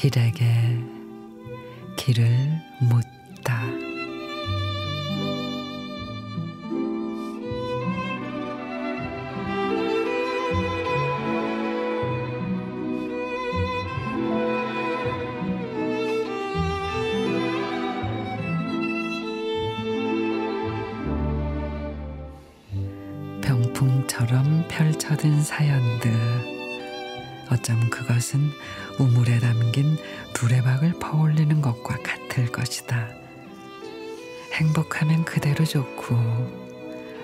길에게 길을 묻다. 병풍처럼 펼쳐든 사연들. 어쩜 그것은 우물에 담긴 두레박을 퍼올리는 것과 같을 것이다. 행복하면 그대로 좋고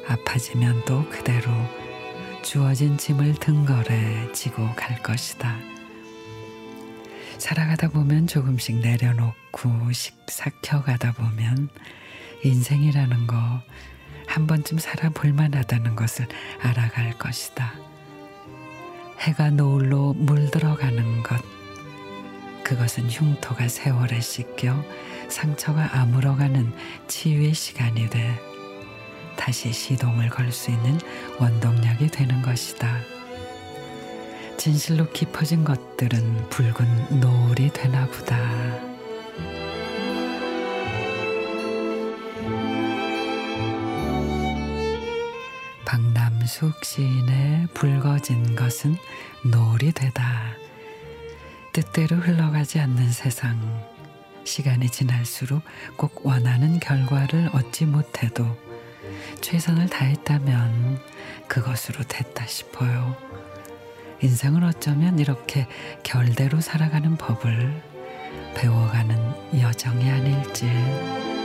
아파지면 또 그대로 주어진 짐을 등걸에 지고 갈 것이다. 살아가다 보면 조금씩 내려놓고 삭혀 가다 보면 인생이라는 거 한 번쯤 살아볼 만하다는 것을 알아갈 것이다. 해가 노을로 물들어가는 것. 그것은 흉터가 세월에 씻겨 상처가 아물어가는 치유의 시간이 돼 다시 시동을 걸 수 있는 원동력이 되는 것이다. 진실로 깊어진 것들은 붉은 노을이 되나 보다. 박남숙 시인의 붉어진 것은 노을이 되다. 뜻대로 흘러가지 않는 세상. 시간이 지날수록 꼭 원하는 결과를 얻지 못해도 최선을 다했다면 그것으로 됐다 싶어요. 인생을 어쩌면 이렇게 결대로 살아가는 법을 배워가는 여정이 아닐지.